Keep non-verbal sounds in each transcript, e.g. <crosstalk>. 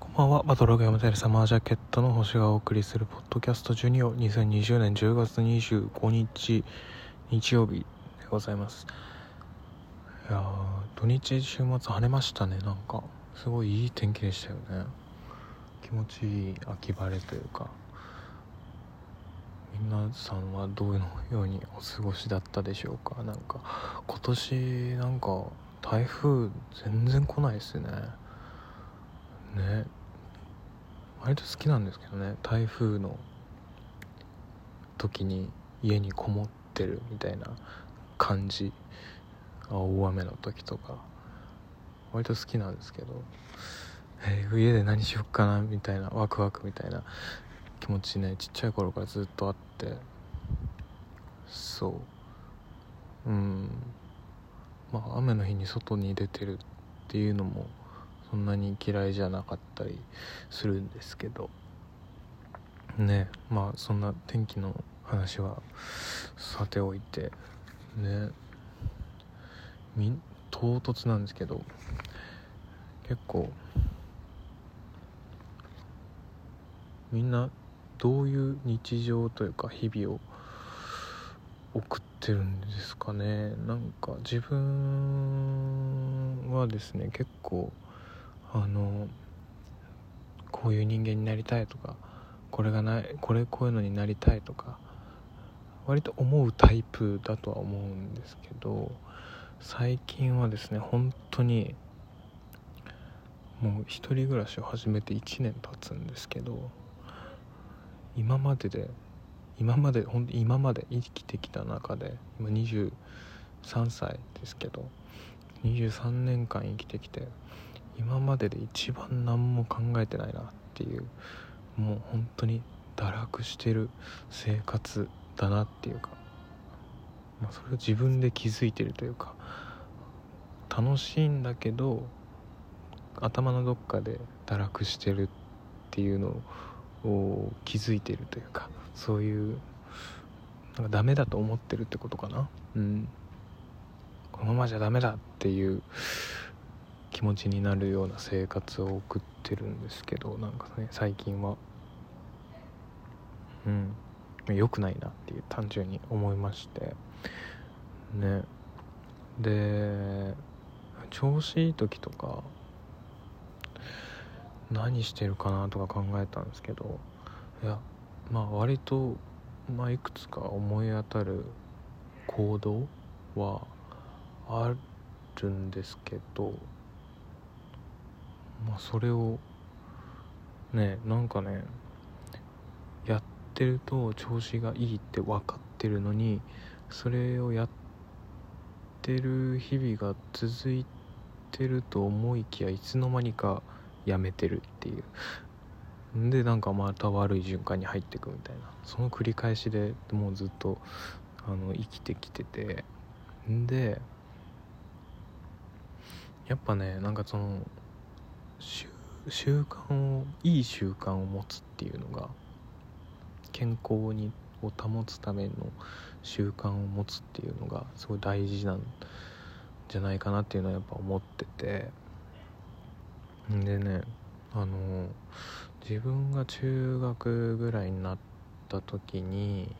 こんばんは。バトログ山テレサマージャケットの星がお送りするポッドキャストジュニオ。2020年10月25日日曜日でございます。いや土日週末晴れましたね。なんかすごいいい天気でしたよね。気持ちいい秋晴れというか。皆さんはどのようにお過ごしだったでしょうか？なんか今年なんか台風全然来ないですね。ね。割と好きなんですけどね。台風の時に家にこもってるみたいな感じ。大雨の時とか。割と好きなんですけど、えー家で何しよっかなみたいな。ワクワクみたいな。気持ちねちっちゃい頃からずっとあって。そう。うん。まあ雨の日に外に出てるっていうのもそんなに嫌いじゃなかったりするんですけど。ねまあそんな天気の話はさておいて。ね。み唐突なんですけど。結構みんなどういう日常というか日々を送ってるんですかね。なんか自分はですね結構あのこういう人間になりたいとかこれがないこれこういうのになりたいとか割と思うタイプだとは思うんですけど最近はですね本当にもう一人暮らしを始めて1年経つんですけど今までで今まで本当今まで生きてきた中で今23歳ですけど23年間生きてきて今までで一番何も考えてないなっていうもう本当に堕落してる生活だなっていうか、まあ、それを自分で気づいてるというか楽しいんだけど頭のどっかで堕落してるっていうのを気づいてるというかそういうなんかダメだと思ってるってことかな。うん。このままじゃダメだっていう気持ちになるような生活を送ってるんですけどなんかね最近はうん良くないなっていう単純に思いまして。ね。で調子いい時とか何してるかなとか考えたんですけどいやまあ割と、まあ、いくつか思い当たる行動はあるんですけどまあそれをねなんかねやってると調子がいいって分かってるのにそれをやってる日々が続いてると思いきやいつの間にかやめてるっていう。んでなんかまた悪い循環に入ってくみたいな。その繰り返しでもうずっとあの生きてきてて。でやっぱねなんかその習習慣をいい習慣を持つっていうのが健康にを保つための習慣を持つっていうのがすごい大事なんじゃないかなっていうのはやっぱ思ってて。でねあの自分が中学ぐらいになった時に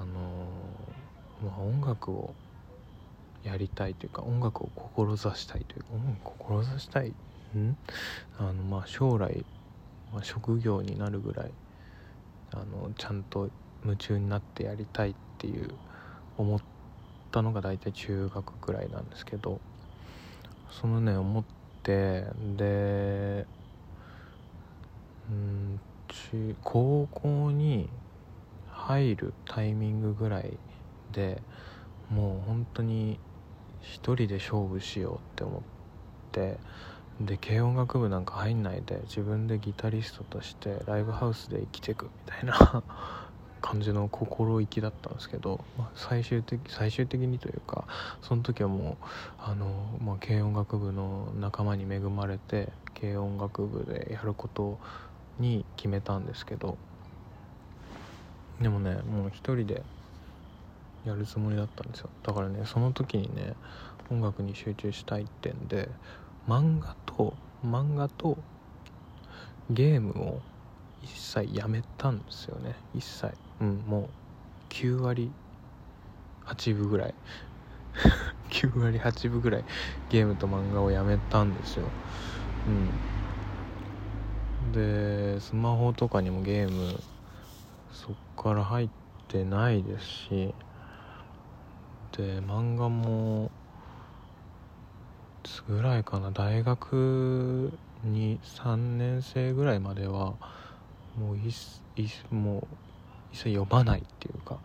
あの、まあ、音楽をやりたいというか音楽を志したいというか音楽を志したいん？あのまあ将来、まあ、職業になるぐらいあのちゃんと夢中になってやりたいっていう思ったのが大体中学ぐらいなんですけどそのね思ってでうん中高校に入るタイミングぐらいでもう本当に一人で勝負しようって思ってで軽音楽部なんか入んないで自分でギタリストとしてライブハウスで生きてくみたいな <laughs> 感じの心意気だったんですけど、まあ、最終的最終的にというかその時はもうあの、まあ、軽音楽部の仲間に恵まれて軽音楽部でやることに決めたんですけどでもねもう一人でやるつもりだったんですよ。だからねその時にね音楽に集中したいってんで漫画と漫画とゲームを一切やめたんですよね。一切。うんもう9割8分ぐらい。<laughs> 9割8分ぐらいゲームと漫画をやめたんですよ。うん。でスマホとかにもゲームそっから入ってないですしで漫画もぐらいかな大学に3年生ぐらいまではもういいもう一切読まないっていうかっ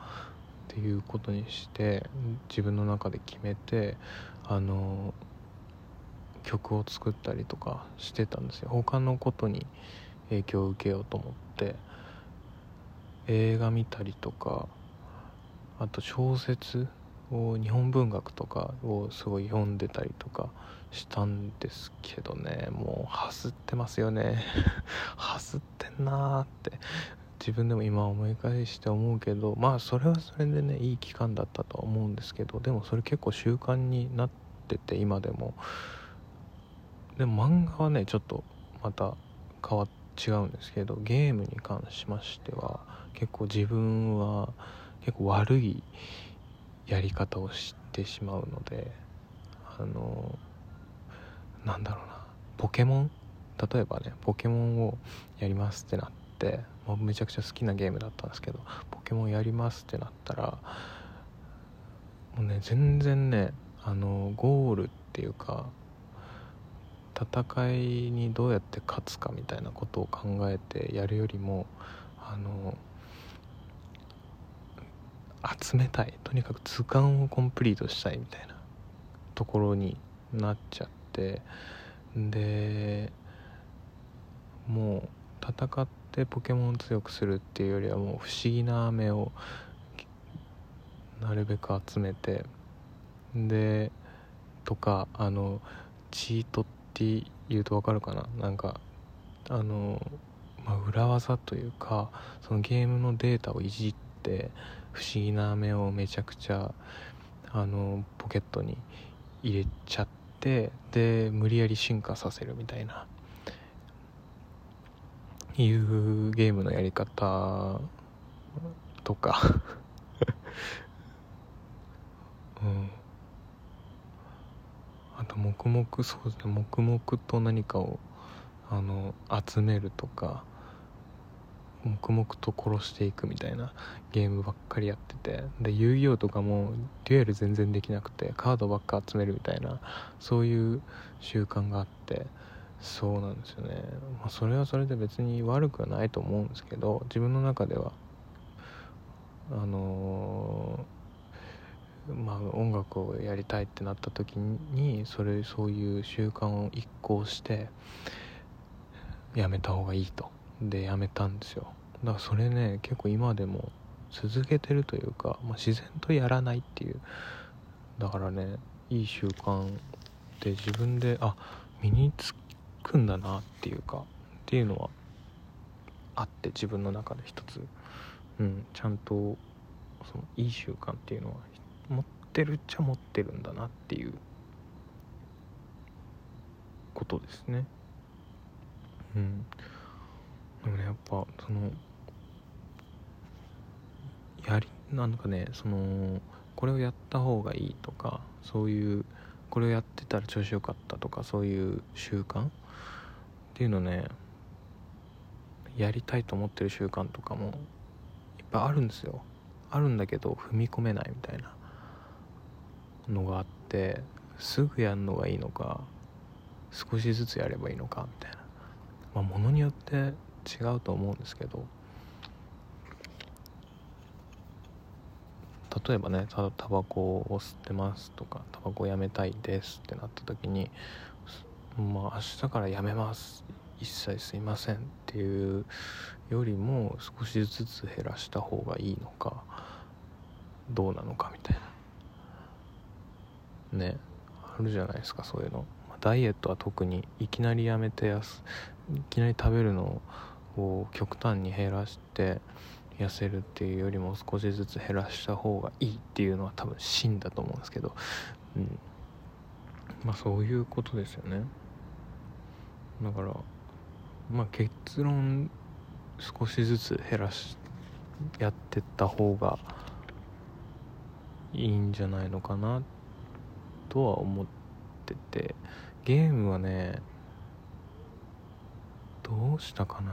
ていうことにして自分の中で決めてあの曲を作ったりとかしてたんですよ。他のことに影響を受けようと思って。映画見たりとかあと小説を日本文学とかをすごい読んでたりとかしたんですけどね。もうはすってますよね。<laughs> はすってんなーって。自分でも今思い返して思うけどまあそれはそれでねいい期間だったとは思うんですけどでもそれ結構習慣になってて今でも。でも漫画はねちょっとまた変わっ違うんですけどゲームに関しましては結構自分は結構悪いやり方をしてしまうのであのなんだろうな。ポケモン？例えばねポケモンをやりますってなって、まあ、めちゃくちゃ好きなゲームだったんですけどポケモンやりますってなったらもうね全然ねあのゴールっていうか戦いにどうやって勝つかみたいなことを考えてやるよりもあの集めたい。とにかく図鑑をコンプリートしたいみたいなところになっちゃって。でもう戦ってポケモン強くするっていうよりはもう不思議な飴をなるべく集めて。でとかあのチートって言うと分かるかな？なんかあの、まあ、裏技というかそのゲームのデータをいじって不思議な飴をめちゃくちゃあのポケットに入れちゃってで無理やり進化させるみたいないうゲームのやり方とか。<laughs> うん。あと黙々そうですね黙々と何かをあの集めるとか。黙々と殺していくみたいなゲームばっかりやってて。で遊戯王とかもデュエル全然できなくてカードばっか集めるみたいなそういう習慣があってそうなんですよね、まあ、それはそれで別に悪くはないと思うんですけど自分の中ではあのー、まあ音楽をやりたいってなった時にそれそういう習慣を一行してやめた方がいいと。でやめたんですよ。だからそれね結構今でも続けてるというか、まあ、自然とやらないっていう。だからねいい習慣って自分であ身につくんだなっていうかっていうのはあって自分の中で一つ、うん、ちゃんとそのいい習慣っていうのは持ってるっちゃ持ってるんだなっていう。ことですね。うん。でもねやっぱそのやりなんかねそのこれをやった方がいいとかそういうこれをやってたら調子よかったとかそういう習慣っていうのねやりたいと思ってる習慣とかもいっぱいあるんですよ。あるんだけど踏み込めないみたいなのがあってすぐやるのがいいのか少しずつやればいいのかみたいな。まあものによって違うと思うんですけど例えばねたタバコを吸ってますとかタバコやめたいですってなった時にまあ明日からやめます。一切吸いませんっていうよりも少しずつ減らした方がいいのかどうなのかみたいな。ねあるじゃないですかそういうの、ダイエットは特にいきなりやめてやすいきなり食べるのを極端に減らして痩せるっていうよりも少しずつ減らした方がいいっていうのは多分真だと思うんですけど、うん、まあそういうことですよね。だからまあ結論少しずつ減らしやってった方がいいんじゃないのかなとは思っててゲームはねうしたかな？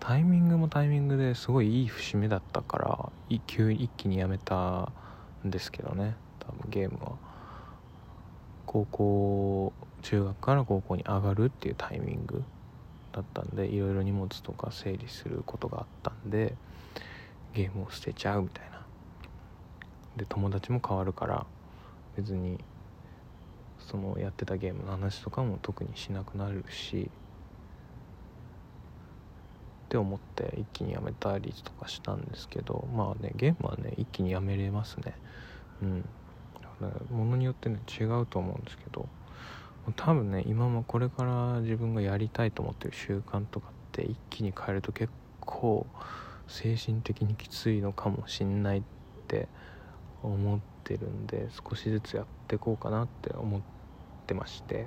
タイミングもタイミングですごいいい節目だったから一急一気にやめたんですけどね。多分ゲームは。高校中学から高校に上がるっていうタイミングだったんでいろいろ荷物とか整理することがあったんでゲームを捨てちゃうみたいな。で友達も変わるから別にそのやってたゲームの話とかも特にしなくなるしって思って一気にやめたりとかしたんですけどまあねゲームはね一気にやめれますね。うん。ものによってね違うと思うんですけど多分ね今もこれから自分がやりたいと思ってる習慣とかって一気に変えると結構精神的にきついのかもしんないって思ってるんで少しずつやっていこうかなって思ってまして。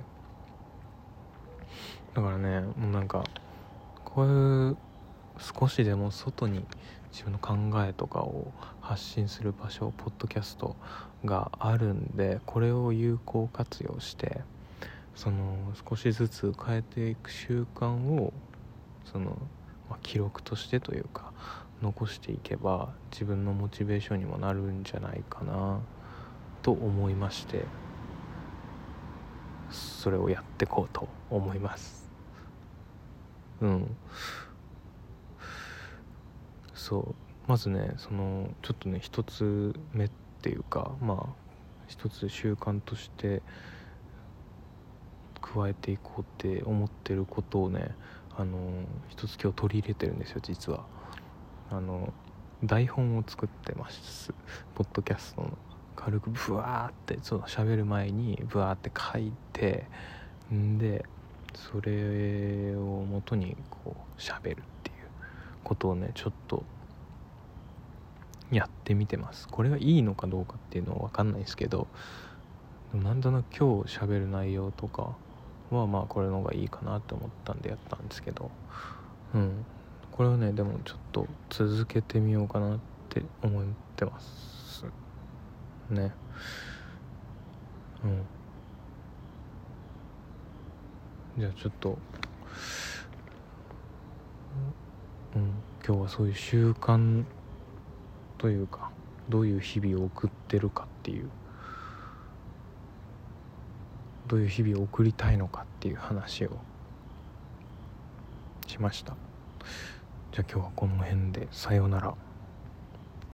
だからねもうなんかこういう少しでも外に自分の考えとかを発信する場所ポッドキャストがあるんでこれを有効活用してその少しずつ変えていく習慣をその、まあ、記録としてというか残していけば自分のモチベーションにもなるんじゃないかなと思いましてそれをやっていこうと思います。うん。そう。まずねそのちょっとね一つ目っていうかまあ一つ習慣として加えていこうって思ってることをねあの一つ今日取り入れてるんですよ実は。あの台本を作ってます。ポッドキャストの。軽くブワーってそう喋る前にブワーって書いてんでそれをもとにこう喋るっていうことをねちょっとやってみてます。これがいいのかどうかっていうのは分かんないですけどなんとなく今日喋る内容とかはまあこれの方がいいかなって思ったんでやったんですけどうん。これはねでもちょっと続けてみようかなって思ってます。ね。うん。じゃあちょっとうん今日はそういう習慣というかどういう日々を送ってるかっていうどういう日々を送りたいのかっていう話をしました。じゃあ今日はこの辺でさようなら。